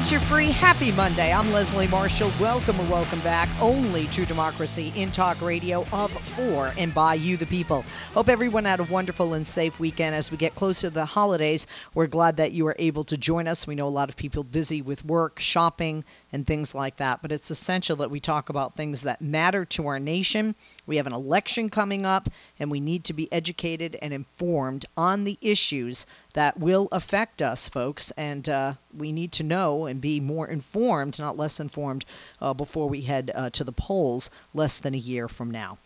To set free. Happy Monday. I'm Leslie Marshall. Welcome or welcome back. Only True Democracy in Talk Radio of, for, and by you, the people. Hope everyone had a wonderful and safe weekend as we get closer to the holidays. We're glad that you are able to join us. We know a lot of people busy with work, shopping, and things like that, but it's essential that we talk about things that matter to our nation. We have an election coming up, and we need to be educated and informed on the issues that will affect us, folks. And uh, we need to know and be more informed, not less informed, uh, before we head uh, to the polls less than a year from now.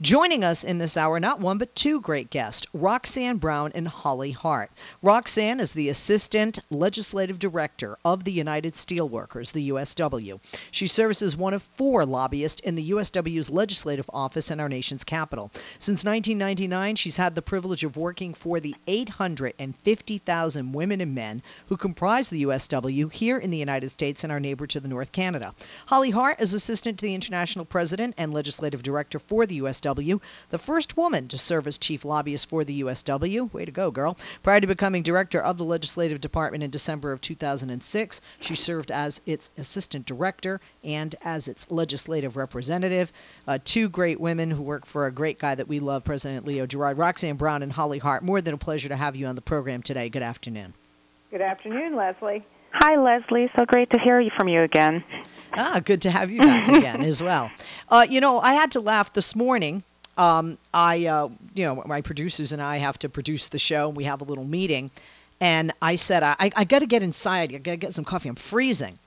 Joining us in this hour, not one but two great guests, Roxanne Brown and Holly Hart. Roxanne is the Assistant Legislative Director of the United Steelworkers, the USW. She serves as one of four lobbyists in the USW's legislative office in our nation's capital. Since 1999, she's had the privilege of working for the 850,000 women and men who comprise the USW here in the United States and our neighbor to the north, Canada. Holly Hart is Assistant to the International President and Legislative Director for the USW, the first woman to serve as Chief Lobbyist for the USW. Way to go, girl. Prior to becoming Director of the Legislative Department in December of 2006, she served as its Assistant Assistant director and as its Legislative Representative. Uh, two great women who work for a great guy that we love, President Leo Gerard, Roxanne Brown and Holly Hart. More than a pleasure to have you on the program today. Good afternoon. Good afternoon, Leslie. Hi, Leslie. So great to hear from you again. Ah, good to have you back again as well. Uh, you know, I had to laugh this morning. Um, I, uh, you know, my producers and I have to produce the show, and we have a little meeting. And I said, I, I got to get inside. I got to get some coffee. I'm freezing.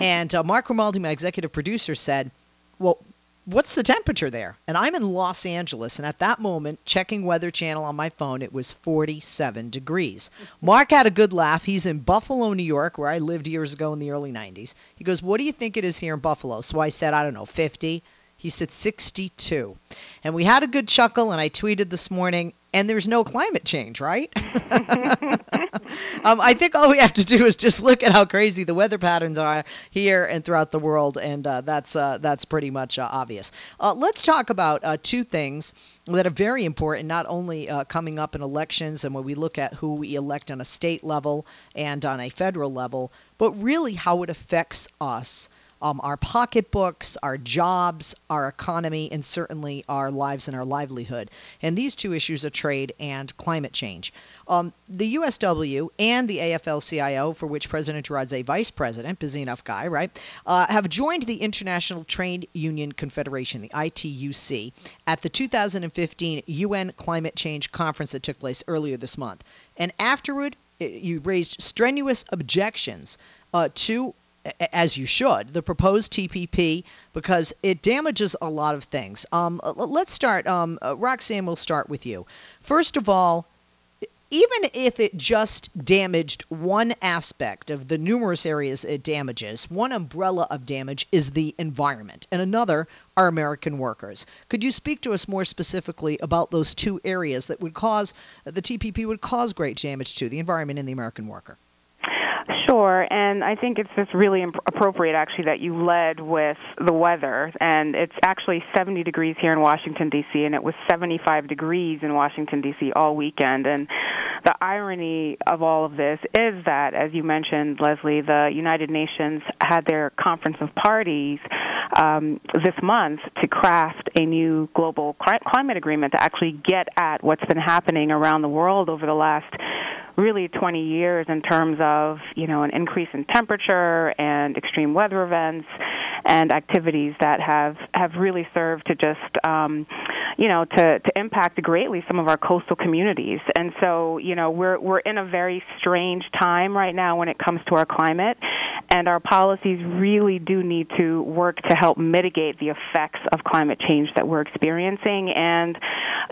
And uh, Mark Romaldi, my executive producer, said, Well, what's the temperature there? And I'm in Los Angeles, and at that moment, checking Weather Channel on my phone, it was 47 degrees. Mark had a good laugh. He's in Buffalo, New York, where I lived years ago in the early 90s. He goes, What do you think it is here in Buffalo? So I said, I don't know, 50. He said 62. And we had a good chuckle, and I tweeted this morning, and there's no climate change, right? um, I think all we have to do is just look at how crazy the weather patterns are here and throughout the world, and uh, that's uh, that's pretty much uh, obvious. Uh, let's talk about uh, two things that are very important, not only uh, coming up in elections and when we look at who we elect on a state level and on a federal level, but really how it affects us um, our pocketbooks, our jobs, our economy, and certainly our lives and our livelihood. And these two issues are trade and climate change. Um, the USW and the AFL-CIO, for which President Gerard's a vice president, busy enough guy, right, uh, have joined the International Trade Union Confederation, the ITUC, at the 2015 UN Climate Change Conference that took place earlier this month. And afterward, you raised strenuous objections uh, to as you should, the proposed TPP because it damages a lot of things. Um, let's start. Um, uh, Roxanne, we'll start with you. First of all, even if it just damaged one aspect of the numerous areas it damages, one umbrella of damage is the environment, and another are American workers. Could you speak to us more specifically about those two areas that would cause the TPP would cause great damage to the environment and the American worker? Sure, and I think it's just really imp- appropriate actually that you led with the weather. And it's actually 70 degrees here in Washington, D.C., and it was 75 degrees in Washington, D.C. all weekend. And the irony of all of this is that, as you mentioned, Leslie, the United Nations had their conference of parties um, this month to craft a new global climate agreement to actually get at what's been happening around the world over the last really 20 years in terms of you know an increase in temperature and extreme weather events and activities that have have really served to just um, you know to to impact greatly some of our coastal communities. And so you know we're we're in a very strange time right now when it comes to our climate, and our policies really do need to work to help mitigate the effects of climate change that we're experiencing, and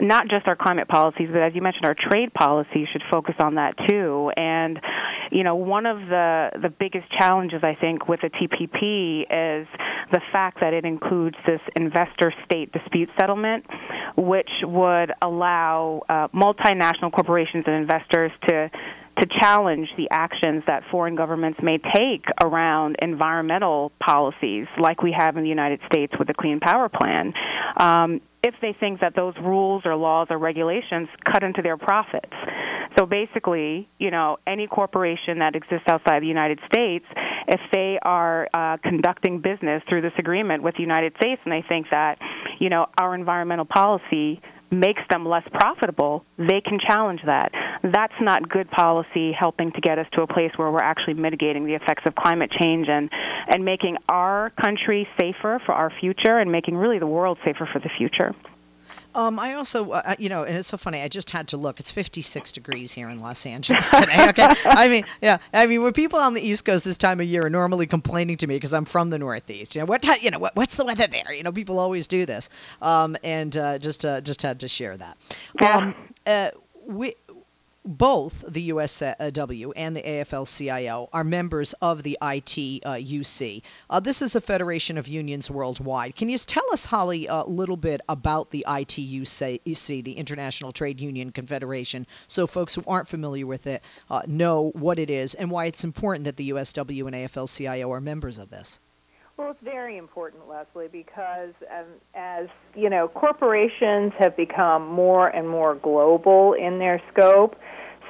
not just our climate policies, but as you mentioned, our trade policies should focus on that too. And you know one of the the biggest challenges I think with the TPP is the fact that it includes this investor state dispute settlement, which would allow uh, multinational corporations and investors to to challenge the actions that foreign governments may take around environmental policies, like we have in the United States with the Clean Power Plan. Um, if they think that those rules or laws or regulations cut into their profits. So basically, you know, any corporation that exists outside the United States, if they are uh, conducting business through this agreement with the United States and they think that, you know, our environmental policy makes them less profitable, they can challenge that. That's not good policy helping to get us to a place where we're actually mitigating the effects of climate change and, and making our country safer for our future and making really the world safer for the future. Um, I also, uh, uh, you know, and it's so funny. I just had to look. It's 56 degrees here in Los Angeles today. Okay, I mean, yeah, I mean, when people on the East Coast this time of year are normally complaining to me because I'm from the Northeast, you know, what, you know, what, what's the weather there? You know, people always do this, um, and uh, just, uh, just had to share that. Um, uh, we, both the USW and the AFL-CIO are members of the ITUC. Uh, this is a federation of unions worldwide. Can you tell us, Holly, a little bit about the ITUC, the International Trade Union Confederation, so folks who aren't familiar with it uh, know what it is and why it's important that the USW and AFL-CIO are members of this? Well, it's very important, Leslie, because um, as you know, corporations have become more and more global in their scope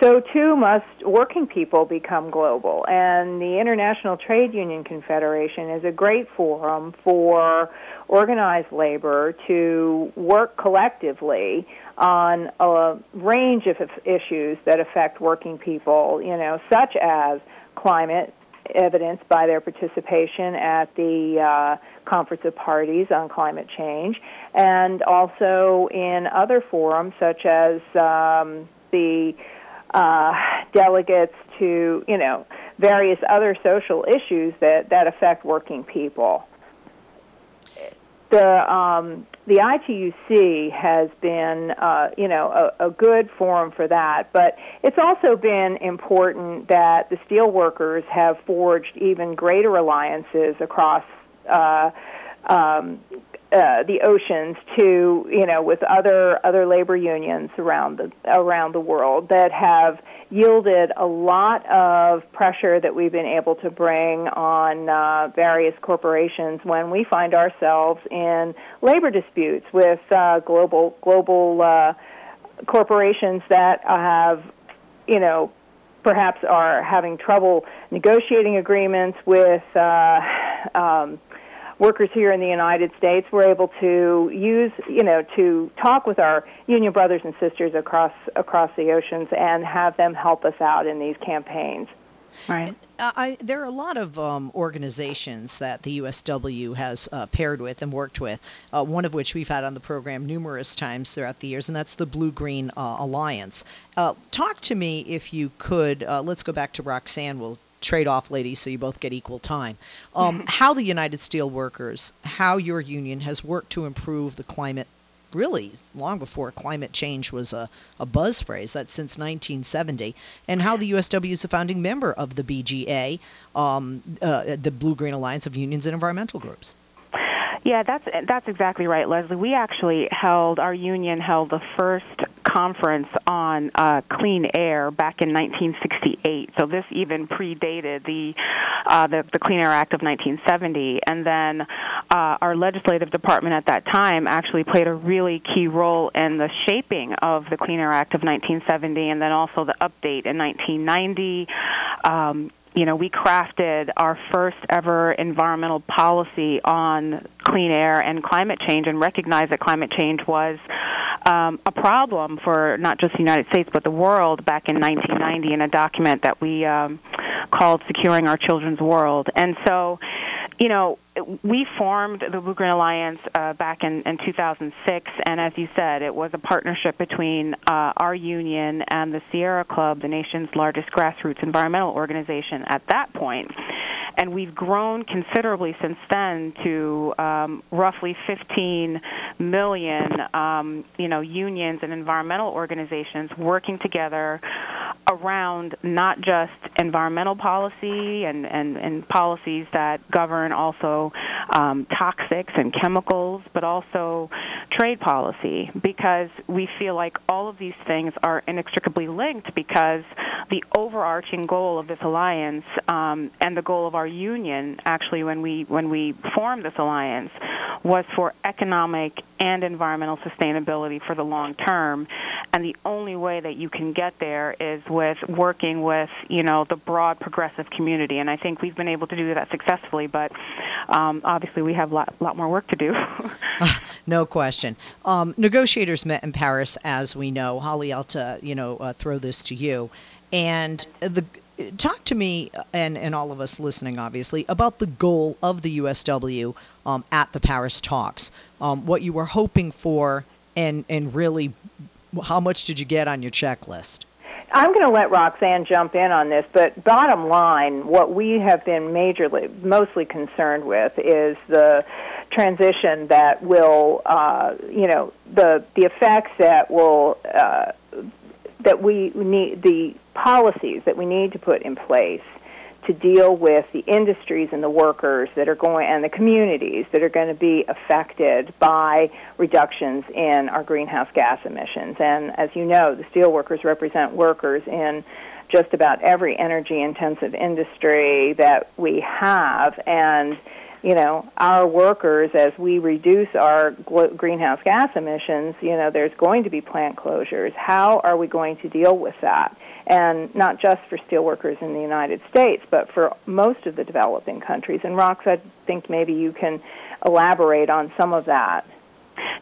so too must working people become global. And the International Trade Union Confederation is a great forum for organized labor to work collectively on a range of issues that affect working people, you know, such as climate, evidenced by their participation at the uh, Conference of Parties on Climate Change, and also in other forums such as um, the uh, delegates to, you know, various other social issues that, that affect working people. The um, the ITUC has been, uh, you know, a, a, good forum for that, but it's also been important that the steelworkers have forged even greater alliances across uh, um, uh, the oceans to you know with other other labor unions around the around the world that have yielded a lot of pressure that we've been able to bring on uh, various corporations when we find ourselves in labor disputes with uh, global global uh, corporations that have you know perhaps are having trouble negotiating agreements with uh, um, workers here in the United States, we're able to use, you know, to talk with our union brothers and sisters across across the oceans and have them help us out in these campaigns. Right. Uh, I, there are a lot of um, organizations that the USW has uh, paired with and worked with, uh, one of which we've had on the program numerous times throughout the years, and that's the Blue Green uh, Alliance. Uh, talk to me, if you could. Uh, let's go back to Roxanne. We'll trade off, ladies, so you both get equal time. Um, how the United Steelworkers, how your union has worked to improve the climate, really long before climate change was a, a buzz phrase, that's since 1970, and how the USW is a founding member of the BGA, um, uh, the Blue Green Alliance of Unions and Environmental Groups. Yeah, that's that's exactly right, Leslie. We actually held our union held the first conference on uh, clean air back in 1968. So this even predated the uh, the, the Clean Air Act of 1970. And then uh, our legislative department at that time actually played a really key role in the shaping of the Clean Air Act of 1970, and then also the update in 1990. Um, you know, we crafted our first ever environmental policy on clean air and climate change and recognized that climate change was um, a problem for not just the United States but the world back in 1990 in a document that we um, called Securing Our Children's World. And so you know, we formed the Blue Green Alliance uh, back in, in 2006, and as you said, it was a partnership between uh, our union and the Sierra Club, the nation's largest grassroots environmental organization at that point. And we've grown considerably since then to um, roughly 15 million, um, you know, unions and environmental organizations working together around not just environmental policy and, and, and policies that govern also um, toxics and chemicals, but also trade policy, because we feel like all of these things are inextricably linked because the overarching goal of this alliance um, and the goal of our union, actually, when we, when we formed this alliance, was for economic and environmental sustainability for the long term. And the only way that you can get there is with working with, you know, the broad progressive community. And I think we've been able to do that successfully, but um, obviously we have a lot, lot more work to do. no question. Um, negotiators met in Paris, as we know. Holly, I'll to, you know, uh, throw this to you. And the talk to me and, and all of us listening, obviously, about the goal of the USW um, at the Paris talks. Um, what you were hoping for, and and really, how much did you get on your checklist? I'm going to let Roxanne jump in on this, but bottom line, what we have been majorly, mostly concerned with is the transition that will, uh, you know, the the effects that will uh, that we need the policies that we need to put in place to deal with the industries and the workers that are going and the communities that are going to be affected by reductions in our greenhouse gas emissions. And as you know, the steelworkers represent workers in just about every energy intensive industry that we have and you know, our workers, as we reduce our greenhouse gas emissions, you know, there's going to be plant closures. How are we going to deal with that? And not just for steelworkers in the United States, but for most of the developing countries. And Rox, I think maybe you can elaborate on some of that.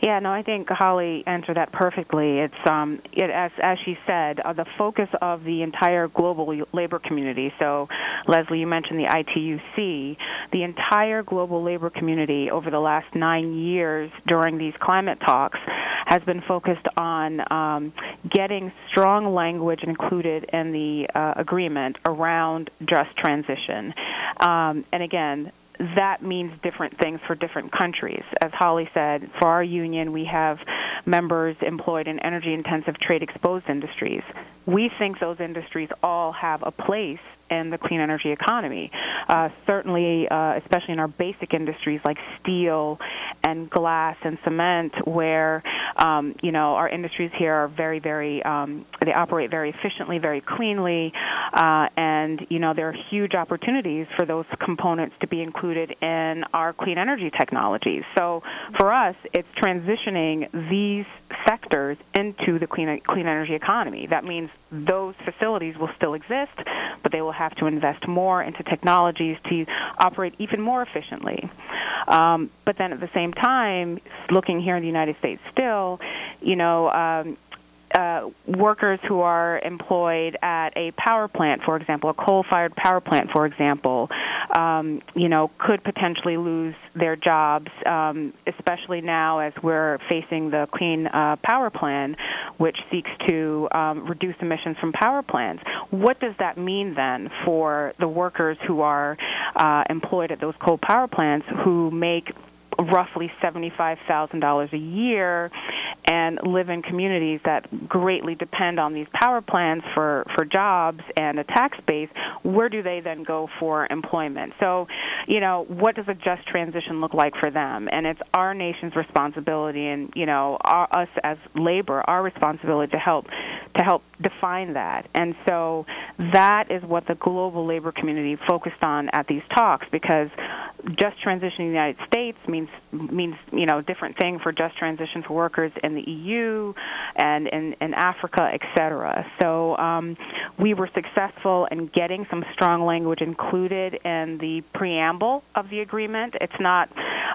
Yeah, no, I think Holly answered that perfectly. It's um, it, as as she said, uh, the focus of the entire global labor community. So, Leslie, you mentioned the ITUC. The entire global labor community over the last nine years during these climate talks has been focused on um, getting strong language included in the uh, agreement around just transition. Um, and again, that means different things for different countries. As Holly said, for our union, we have members employed in energy intensive trade exposed industries. We think those industries all have a place in the clean energy economy. Uh, certainly, uh, especially in our basic industries like steel and glass and cement, where um, you know our industries here are very, very um, they operate very efficiently, very cleanly, uh, and you know there are huge opportunities for those components to be included in our clean energy technologies. So for us, it's transitioning these sectors into the clean clean energy economy. That means those facilities will still exist, but they will have to invest more into technologies to operate even more efficiently. Um, but then at the same time, looking here in the United States still, you know, um, uh, workers who are employed at a power plant, for example, a coal-fired power plant, for example, um, you know, could potentially lose their jobs, um, especially now as we're facing the Clean uh, Power Plan, which seeks to um, reduce emissions from power plants. What does that mean then for the workers who are uh, employed at those coal power plants who make roughly $75,000 a year and live in communities that greatly depend on these power plants for, for jobs and a tax base, where do they then go for employment? So, you know, what does a just transition look like for them? And it's our nation's responsibility and, you know, our, us as labor, our responsibility to help to help define that. And so that is what the global labor community focused on at these talks because just transition in the United States means means you know different thing for just transition for workers in the EU and in, in Africa, etc. So um, we were successful in getting some strong language included in the preamble of the agreement. It's not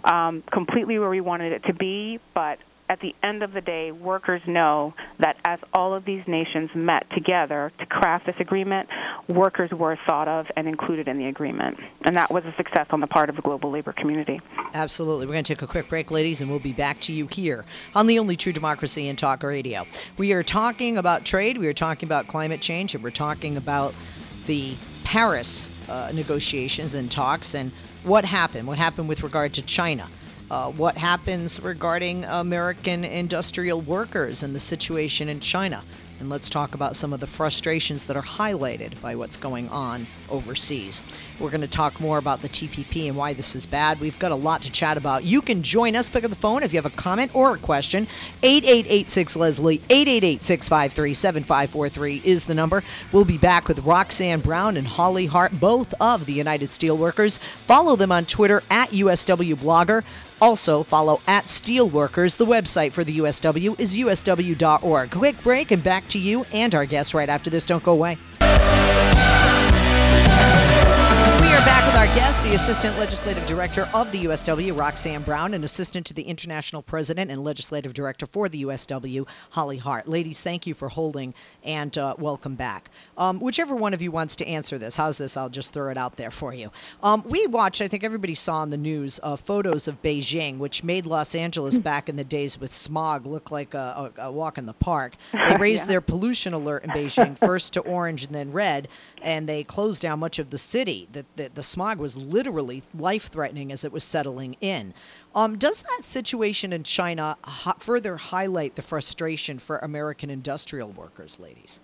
um, completely where we wanted it to be, but at the end of the day, workers know that as all of these nations met together to craft this agreement, workers were thought of and included in the agreement. And that was a success on the part of the global labor community. Absolutely. We're going to take a quick break, ladies, and we'll be back to you here on the only true democracy in talk radio. We are talking about trade, we are talking about climate change, and we're talking about the Paris uh, negotiations and talks and what happened. What happened with regard to China? Uh, what happens regarding American industrial workers and the situation in China? and let's talk about some of the frustrations that are highlighted by what's going on overseas. We're going to talk more about the TPP and why this is bad. We've got a lot to chat about. You can join us. Pick up the phone if you have a comment or a question. 8886 Leslie, 888 653 7543 is the number. We'll be back with Roxanne Brown and Holly Hart, both of the United Steelworkers. Follow them on Twitter at USW Blogger. Also, follow at Steelworkers. The website for the USW is usw.org. Quick break and back to you and our guests right after this. Don't go away. Guest, the Assistant Legislative Director of the USW, Roxanne Brown, and Assistant to the International President and Legislative Director for the USW, Holly Hart. Ladies, thank you for holding and uh, welcome back. Um, whichever one of you wants to answer this, how's this? I'll just throw it out there for you. Um, we watched, I think everybody saw on the news, uh, photos of Beijing, which made Los Angeles back in the days with smog look like a, a, a walk in the park. They raised yeah. their pollution alert in Beijing, first to orange and then red, and they closed down much of the city. The, the, the smog was literally life threatening as it was settling in. Um, does that situation in China ha- further highlight the frustration for American industrial workers, ladies?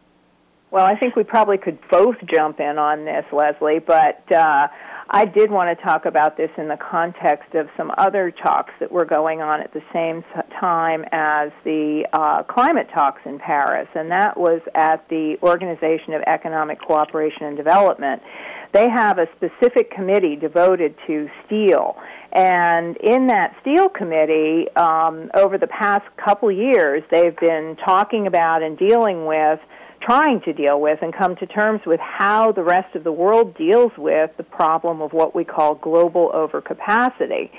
Well, I think we probably could both jump in on this, Leslie, but uh, I did want to talk about this in the context of some other talks that were going on at the same time as the uh, climate talks in Paris, and that was at the Organization of Economic Cooperation and Development. They have a specific committee devoted to steel. And in that steel committee, um, over the past couple years, they've been talking about and dealing with, trying to deal with, and come to terms with how the rest of the world deals with the problem of what we call global overcapacity,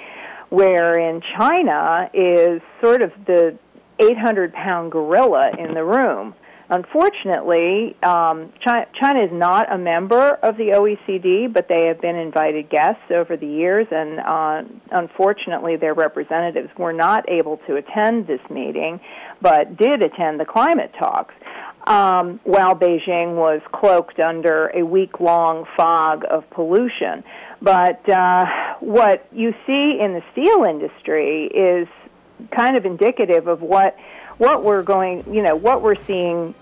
wherein China is sort of the 800 pound gorilla in the room. Unfortunately, um, China, China, is not a member of the OECD, but they have been invited guests over the years, and uh, unfortunately, their representatives were not able to attend this meeting, but did attend the climate talks. Um, while Beijing was cloaked under a week long fog of pollution. But uh, what you see in the steel industry is kind of indicative of what what we're going, you know, what we're seeing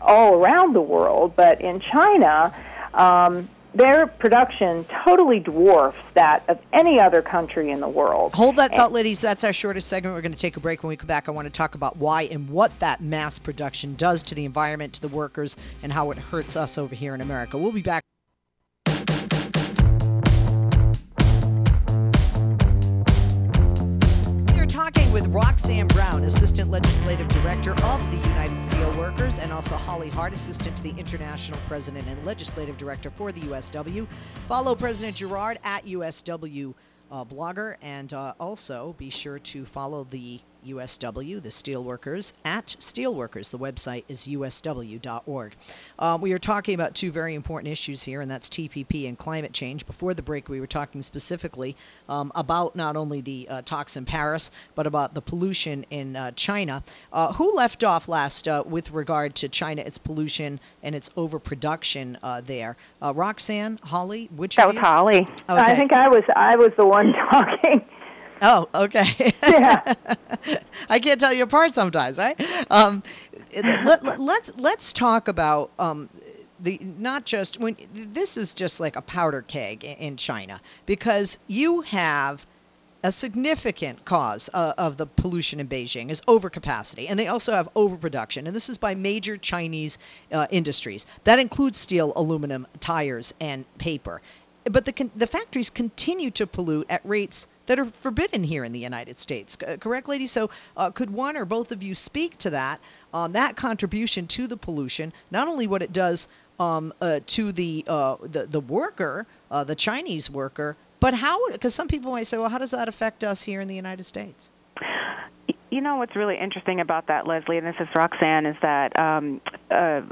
all around the world, but in China, um, their production totally dwarfs that of any other country in the world. Hold that thought, ladies. That's our shortest segment. We're going to take a break. When we come back, I want to talk about why and what that mass production does to the environment, to the workers, and how it hurts us over here in America. We'll be back. Roxanne Brown, Assistant Legislative Director of the United Steelworkers, and also Holly Hart, Assistant to the International President and Legislative Director for the USW. Follow President Gerard at USW uh, blogger, and uh, also be sure to follow the USW, the Steelworkers, at Steelworkers. The website is usw.org. Uh, we are talking about two very important issues here, and that's TPP and climate change. Before the break, we were talking specifically um, about not only the uh, talks in Paris, but about the pollution in uh, China. Uh, who left off last uh, with regard to China, its pollution, and its overproduction uh, there? Roxanne, Holly, which that was Holly. Okay. I think I was I was the one talking. Oh, okay. Yeah. I can't tell you apart sometimes, right? Um, let, us let's, let's talk about um, the not just when this is just like a powder keg in China because you have a significant cause uh, of the pollution in Beijing is overcapacity, and they also have overproduction, and this is by major Chinese uh, industries. That includes steel, aluminum, tires, and paper. But the the factories continue to pollute at rates that are forbidden here in the United States. correct, ladies? So, uh, could one or both of you speak to that, on that contribution to the pollution, not only what it does um, uh, to the, uh, the, the worker, uh, the Chinese worker, but how? Because some people might say, well, how does that affect us here in the United States? you know what's really interesting about that, Leslie, and this is Roxanne, is that um, uh,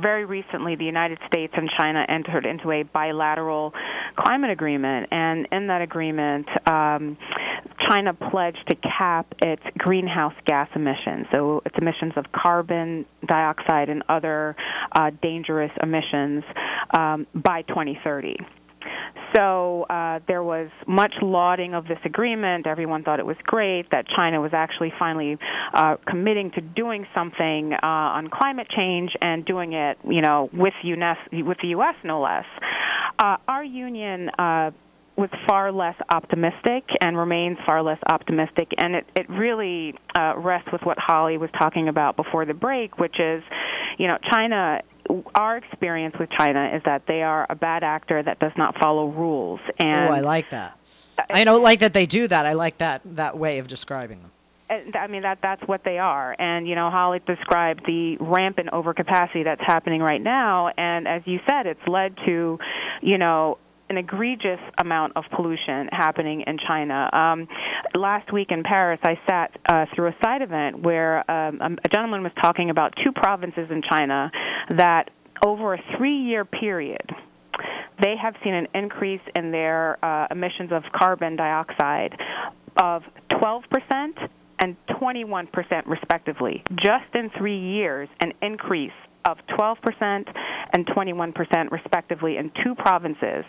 very recently the United States and China entered into a bilateral climate agreement, and in that agreement, um, China pledged to cap its greenhouse gas emissions, so its emissions of carbon dioxide and other uh, dangerous emissions um, by 2030. So uh, there was much lauding of this agreement. Everyone thought it was great that China was actually finally uh, committing to doing something uh, on climate change and doing it, you know, with, UNESCO, with the U.S. no less. Uh, our union uh, was far less optimistic and remains far less optimistic. And it, it really uh, rests with what Holly was talking about before the break, which is, you know, China our experience with China is that they are a bad actor that does not follow rules. And oh, I like that. I don't like that they do that. I like that that way of describing them. I mean that that's what they are, and you know Holly described the rampant overcapacity that's happening right now, and as you said, it's led to, you know, an egregious amount of pollution happening in China. Um, last week in Paris, I sat uh, through a side event where um, a gentleman was talking about two provinces in China that, over a three-year period, they have seen an increase in their uh, emissions of carbon dioxide of 12 percent and 21 percent, respectively, just in three years, an increase of 12% and 21% respectively in two provinces.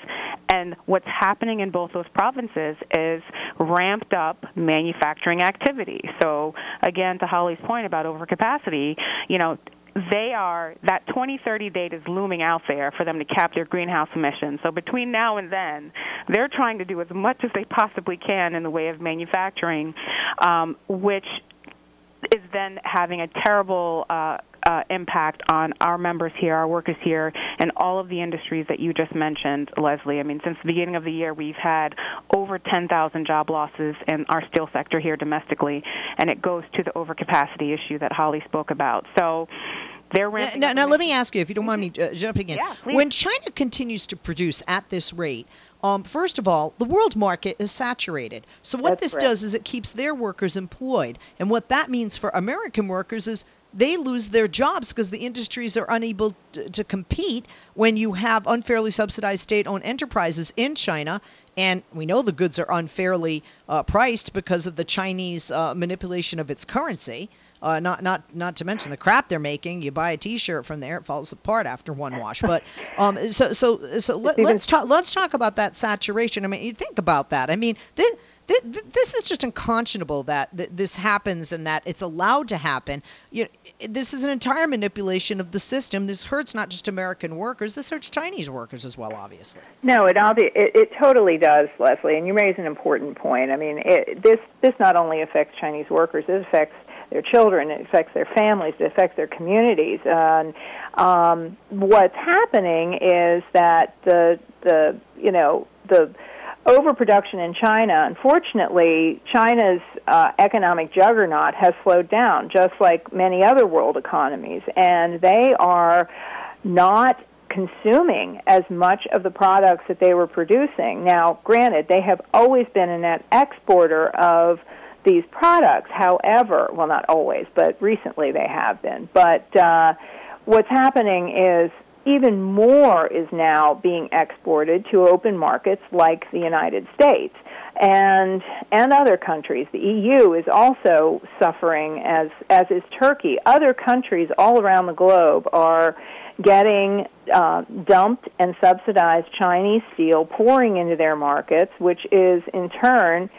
And what's happening in both those provinces is ramped up manufacturing activity. So again, to Holly's point about overcapacity, you know, they are that 2030 date is looming out there for them to cap their greenhouse emissions. So between now and then, they're trying to do as much as they possibly can in the way of manufacturing, um, which is then having a terrible uh, uh, impact on our members here, our workers here, and all of the industries that you just mentioned, Leslie. I mean, since the beginning of the year, we've had over 10,000 job losses in our steel sector here domestically, and it goes to the overcapacity issue that Holly spoke about. So, they're ramping now, now, now let me ask you, if you don't mind me uh, jumping in. Yeah, when China continues to produce at this rate, um, first of all, the world market is saturated. So what That's this right. does is it keeps their workers employed, and what that means for American workers is they lose their jobs because the industries are unable to, to compete when you have unfairly subsidized state-owned enterprises in China. And we know the goods are unfairly uh, priced because of the Chinese uh, manipulation of its currency. Uh, not not not to mention the crap they're making. You buy a T-shirt from there, it falls apart after one wash. But um, so so so let, us talk let's talk about that saturation. I mean, you think about that. I mean, this, this is just unconscionable that this happens and that it's allowed to happen. You know, this is an entire manipulation of the system. This hurts not just American workers. This hurts Chinese workers as well, obviously. No, it obvi- it, it totally does, Leslie. And you raise an important point. I mean, it, this this not only affects Chinese workers, it affects their children, it affects their families, it affects their communities. And um, what's happening is that the the you know the overproduction in China, unfortunately, China's uh, economic juggernaut has slowed down, just like many other world economies, and they are not consuming as much of the products that they were producing. Now, granted, they have always been a net exporter of these products. However, well, not always, but recently they have been. But uh, what's happening is even more is now being exported to open markets like the United States and and other countries. The EU is also suffering as as is Turkey. Other countries all around the globe are getting uh, dumped and subsidized Chinese steel pouring into their markets, which is in turn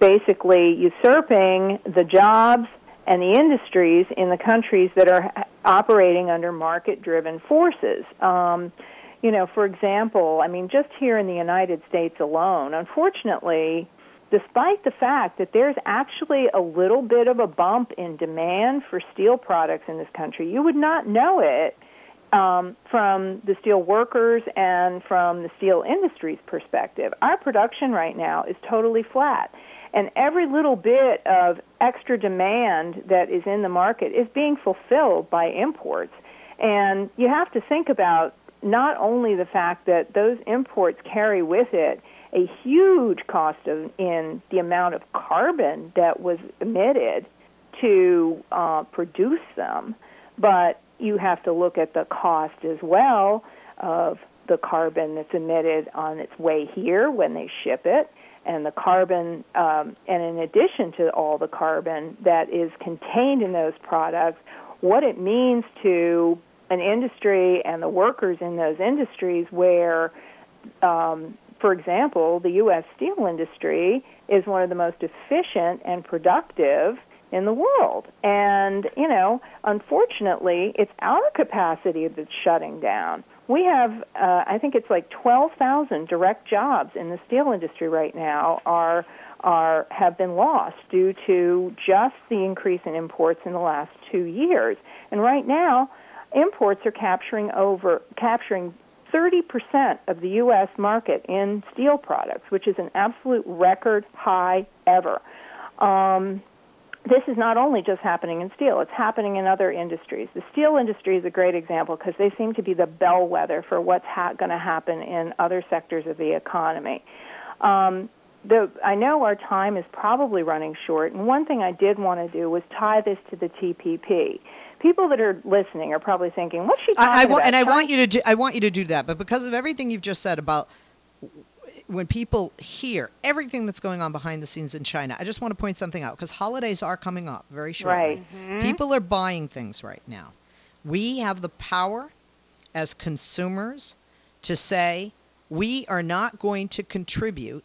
basically usurping the jobs and the industries in the countries that are operating under market driven forces. Um, you know, for example, I mean, just here in the United States alone, unfortunately, despite the fact that there's actually a little bit of a bump in demand for steel products in this country, you would not know it um, from the steel workers and from the steel industry's perspective. Our production right now is totally flat. And every little bit of extra demand that is in the market is being fulfilled by imports. And you have to think about not only the fact that those imports carry with it a huge cost of, in the amount of carbon that was emitted to uh, produce them, but you have to look at the cost as well of the carbon that's emitted on its way here when they ship it, and the carbon, um, and in addition to all the carbon that is contained in those products, what it means to an industry and the workers in those industries where, um, for example, the U.S. steel industry is one of the most efficient and productive in the world. And, you know, unfortunately, it's our capacity that's shutting down. We have, uh, I think it's like 12,000 direct jobs in the steel industry right now are are have been lost due to just the increase in imports in the last two years. And right now, imports are capturing over capturing 30% of the U.S. market in steel products, which is an absolute record high ever. Um, this is not only just happening in steel, it's happening in other industries. The steel industry is a great example because they seem to be the bellwether for what's ha- going to happen in other sectors of the economy. Um, the, I know our time is probably running short, and one thing I did want to do was tie this to the TPP. People that are listening are probably thinking, "What's she talking I, I about?" And I want you to do, I want you to do that, but because of everything you've just said about when people hear everything that's going on behind the scenes in China, I just want to point something out because holidays are coming up very shortly. Right. Mm-hmm. People are buying things right now. We have the power as consumers to say we are not going to contribute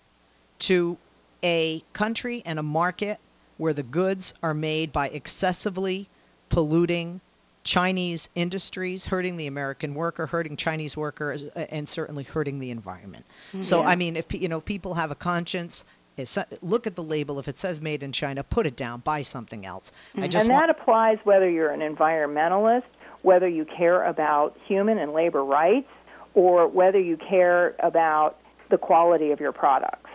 to a country and a market where the goods are made by excessively polluting Chinese industries, hurting the American worker, hurting Chinese workers, uh, and certainly hurting the environment. So, I mean, if you know people have a conscience, look at the label. If it says "Made in China," put it down. Buy something else. I just and want, that applies whether you're an environmentalist, whether you care about human and labor rights, or whether you care about the quality of your products.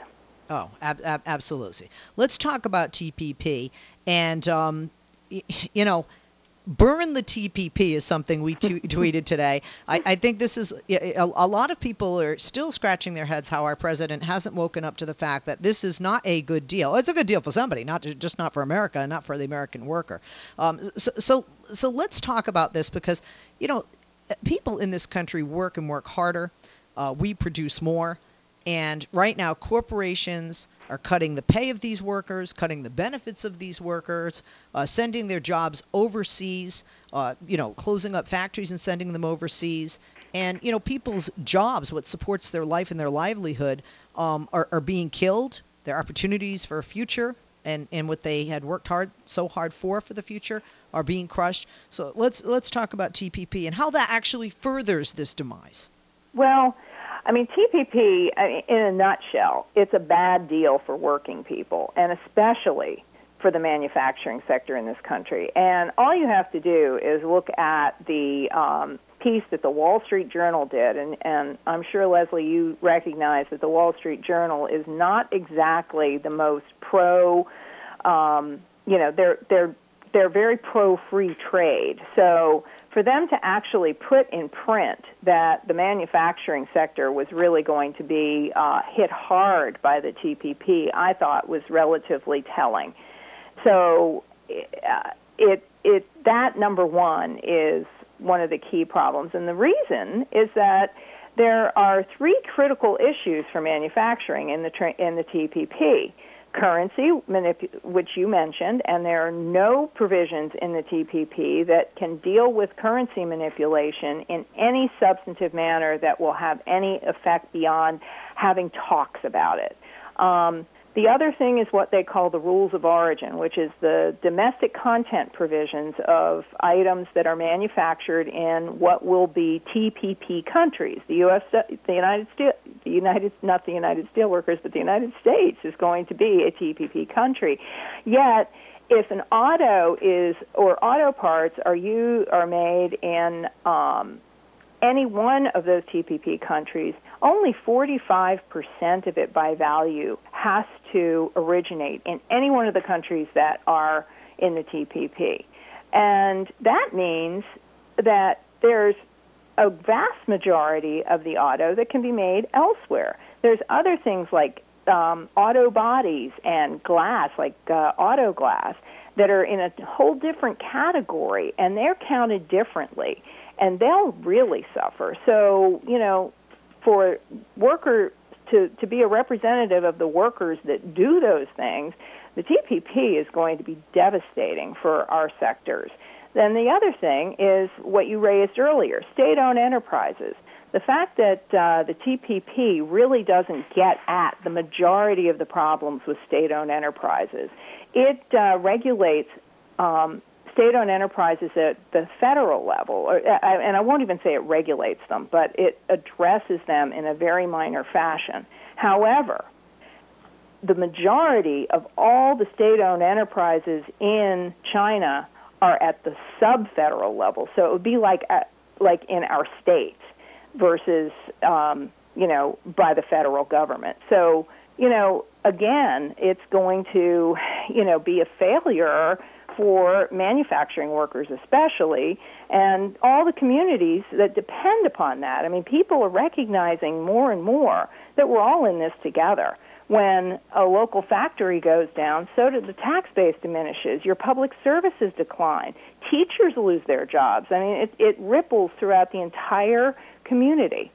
Oh, ab- ab- absolutely. Let's talk about TPP. And, um, y- you know, burn the TPP is something we t- tweeted today. I, I think this is a, a lot of people are still scratching their heads how our president hasn't woken up to the fact that this is not a good deal. It's a good deal for somebody, not to, just not for America and not for the American worker. Um, so, so, so let's talk about this because, you know, people in this country work and work harder. Uh, we produce more. And right now, corporations are cutting the pay of these workers, cutting the benefits of these workers, uh, sending their jobs overseas, uh, you know, closing up factories and sending them overseas. And, you know, people's jobs, what supports their life and their livelihood, um, are, are being killed. Their opportunities for a future and, and what they had worked hard so hard for for the future are being crushed. So let's let's talk about TPP and how that actually furthers this demise. Well, I mean, TPP, mean, in a nutshell, it's a bad deal for working people, and especially for the manufacturing sector in this country. And all you have to do is look at the um, piece that the Wall Street Journal did, and, and I'm sure, Leslie, you recognize that the Wall Street Journal is not exactly the most pro, um, you know, they're, they're, they're very pro free trade. So, for them to actually put in print that the manufacturing sector was really going to be uh, hit hard by the TPP, I thought was relatively telling. So uh, it it that number one is one of the key problems, and the reason is that there are three critical issues for manufacturing in the in the TPP currency, which you mentioned, and there are no provisions in the TPP that can deal with currency manipulation in any substantive manner that will have any effect beyond having talks about it. Um, the other thing is what they call the rules of origin, which is the domestic content provisions of items that are manufactured in what will be TPP countries. The U.S., the United States, the United, not the United Steelworkers, but the United States is going to be a TPP country. Yet, if an auto is or auto parts are you are made in um, any one of those TPP countries, only 45% of it by value has to originate in any one of the countries that are in the TPP. And that means that there's a vast majority of the auto that can be made elsewhere. There's other things like um, auto bodies and glass, like uh, auto glass, that are in a whole different category, and they're counted differently, and they'll really suffer. So, you know, for worker to, to be a representative of the workers that do those things, the TPP is going to be devastating for our sectors. Then the other thing is what you raised earlier state owned enterprises. The fact that uh, the TPP really doesn't get at the majority of the problems with state owned enterprises. It uh, regulates um, state owned enterprises at the federal level, or, uh, and I won't even say it regulates them, but it addresses them in a very minor fashion. However, the majority of all the state owned enterprises in China are at the sub federal level. So it would be like, at, like in our states versus, um, you know, by the federal government. So, you know, again, it's going to, you know, be a failure for manufacturing workers especially and all the communities that depend upon that. I mean, people are recognizing more and more that we're all in this together. When a local factory goes down, so does the tax base diminishes. Your public services decline. Teachers lose their jobs. I mean, it, it ripples throughout the entire community.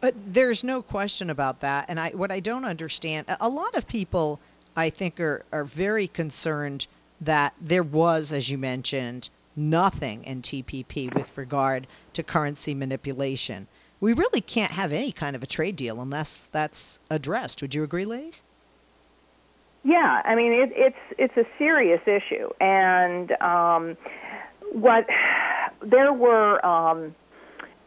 But there's no question about that. And I, what I don't understand, a lot of people, I think, are, are very concerned that there was, as you mentioned, nothing in TPP with regard to currency manipulation. We really can't have any kind of a trade deal unless that's addressed. Would you agree, ladies? Yeah, I mean it, it's it's a serious issue, and um, what there were, um,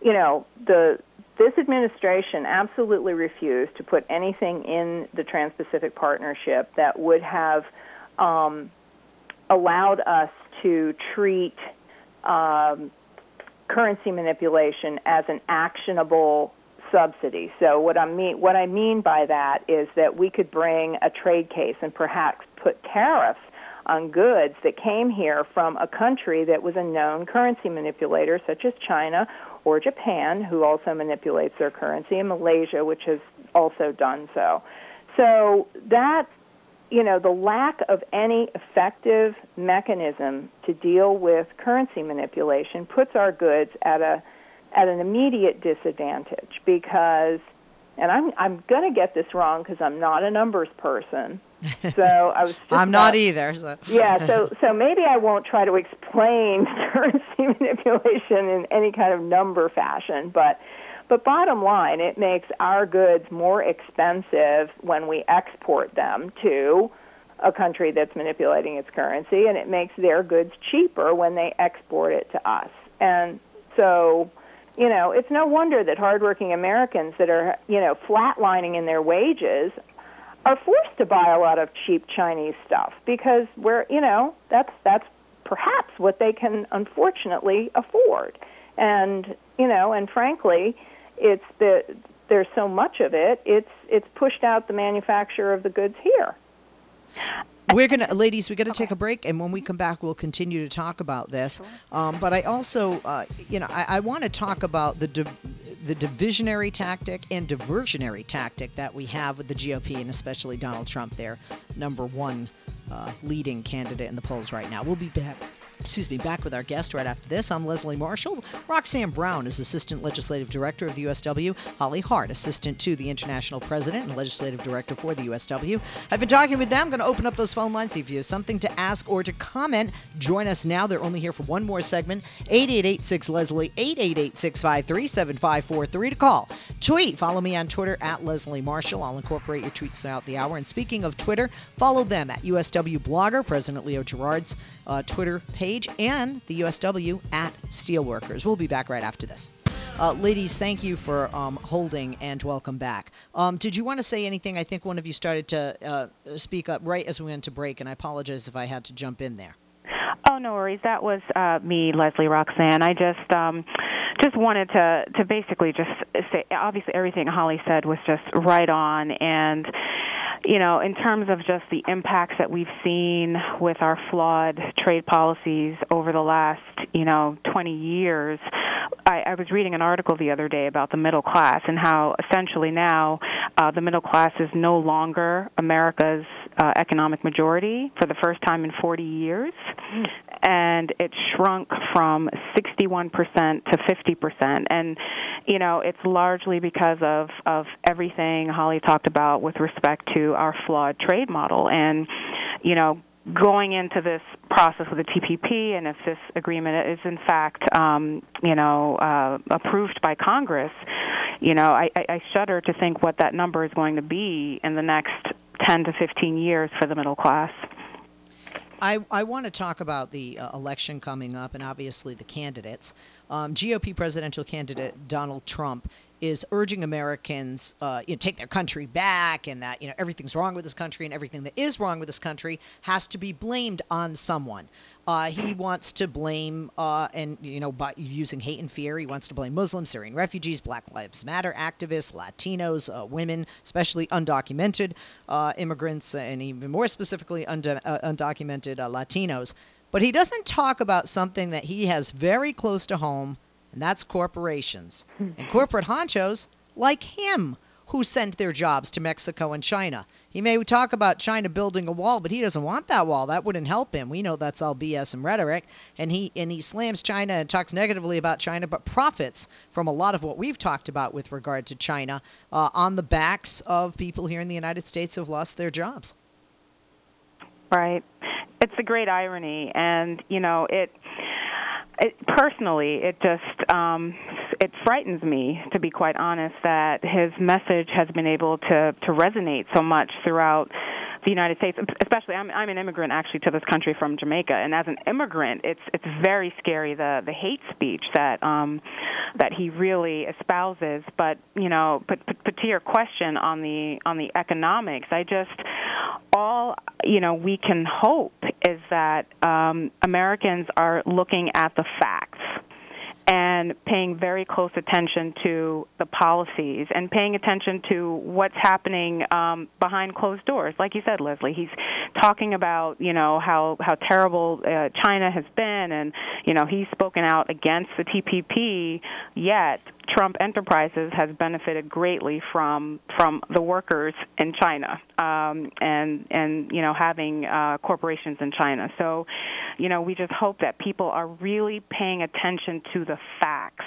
you know, the this administration absolutely refused to put anything in the Trans-Pacific Partnership that would have um, allowed us to treat um, currency manipulation as an actionable subsidy. So what I mean what I mean by that is that we could bring a trade case and perhaps put tariffs on goods that came here from a country that was a known currency manipulator such as China or Japan, who also manipulates their currency, and Malaysia, which has also done so. So that, you know, the lack of any effective mechanism to deal with currency manipulation puts our goods at a at an immediate disadvantage because and I'm I'm going to get this wrong because I'm not a numbers person, so I was. I'm about, not either. So. yeah, so so maybe I won't try to explain currency manipulation in any kind of number fashion, but but bottom line, it makes our goods more expensive when we export them to a country that's manipulating its currency, and it makes their goods cheaper when they export it to us. And so, you know, it's no wonder that hardworking Americans that are, you know, flatlining in their wages are forced to buy a lot of cheap Chinese stuff because we're, you know, that's that's perhaps what they can unfortunately afford. And, you know, and frankly, it's the there's so much of it, it's it's pushed out the manufacture of the goods here. We're gonna, ladies, we got to okay. take a break, and when we come back, we'll continue to talk about this. Um, but I also, uh, you know, I, I want to talk about the the divisionary tactic and diversionary tactic that we have with the GOP, and especially Donald Trump, their number one uh, leading candidate in the polls right now. We'll be back excuse me, back with our guest right after this. I'm Leslie Marshall. Roxanne Brown is Assistant Legislative Director of the USW. Holly Hart, Assistant to the International President and Legislative Director for the USW. I've been talking with them. I'm going to open up those phone lines. If you have something to ask or to comment, join us now. They're only here for one more segment. 8886 Leslie, 888 653 7543 to call. Tweet. Follow me on Twitter at Leslie Marshall. I'll incorporate your tweets throughout the hour. And speaking of Twitter, follow them at USW Blogger, President Leo Gerard's uh, Twitter page, and the USW at Steelworkers. We'll be back right after this. Uh, ladies, thank you for um, holding and welcome back. Um, did you want to say anything? I think one of you started to uh, speak up right as we went to break, and I apologize if I had to jump in there. Oh, no worries. That was uh, me, Leslie Roxanne. I just um, just wanted to to basically just say, obviously everything Holly said was just right on, and you know, in terms of just the impacts that we've seen with our flawed trade policies over the last, you know, 20 years, I, I was reading an article the other day about the middle class and how essentially now uh, the middle class is no longer America's uh, economic majority for the first time in 40 years, mm. and it shrunk from 61% to 50%. And you know, it's largely because of of everything Holly talked about with respect to our flawed trade model and you know going into this process with the TPP, and if this agreement is in fact, um, you know, uh, approved by Congress, you know, I, I shudder to think what that number is going to be in the next 10 to 15 years for the middle class. I, I want to talk about the uh, election coming up and obviously the candidates. Um, GOP presidential candidate Donald Trump is urging Americans uh, you know, take their country back, and that you know everything's wrong with this country, and everything that is wrong with this country has to be blamed on someone. Uh, he wants to blame, uh, and you know, by using hate and fear, he wants to blame Muslims, Syrian refugees, Black Lives Matter activists, Latinos, uh, women, especially undocumented uh, immigrants, and even more specifically, undo- uh, undocumented uh, Latinos. But he doesn't talk about something that he has very close to home and that's corporations. and corporate honchos like him who sent their jobs to Mexico and China. He may talk about China building a wall, but he doesn't want that wall. That wouldn't help him. We know that's all BS and rhetoric. And he and he slams China and talks negatively about China, but profits from a lot of what we've talked about with regard to China uh, on the backs of people here in the United States who have lost their jobs. Right. It's a great irony, and you know it it, personally, it just um, it frightens me, to be quite honest, that his message has been able to to resonate so much throughout the United States, especially I'm I'm an immigrant actually to this country from Jamaica, and as an immigrant, it's it's very scary the the hate speech that um that he really espouses. But you know, but, but, but to your question on the on the economics, I just all you know we can hope is that um, Americans are looking at the facts and paying very close attention to the policies and paying attention to what's happening um, behind closed doors. Like you said, Leslie, he's talking about you know how how terrible uh, China has been, and you know he's spoken out against the TPP. Yet Trump Enterprises has benefited greatly from from the workers in China um, and and you know having uh, corporations in China. So, you know, we just hope that people are really paying attention to the facts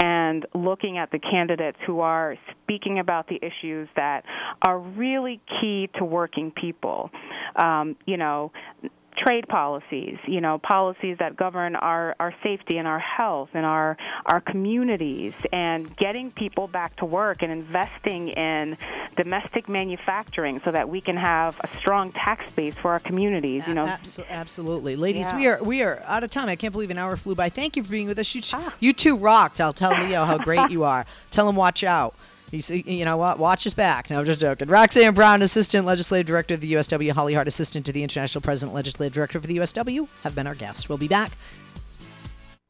and looking at the candidates who are speaking about the issues that are really key to working people. Um, you know, trade policies, you know, policies that govern our, our safety and our health and our our communities and getting people back to work and investing in domestic manufacturing so that we can have a strong tax base for our communities, you know. Abso- absolutely. Ladies, yeah. we are we are out of time. I can't believe an hour flew by. Thank you for being with us. You, ah. you two rocked. I'll tell Leo how great you are. Tell him watch out. He's, you know what? Watch his back. No, I'm just joking. Roxanne Brown, Assistant Legislative Director of the USW, Holly Hart, Assistant to the International President, Legislative Director for the USW, have been our guests. We'll be back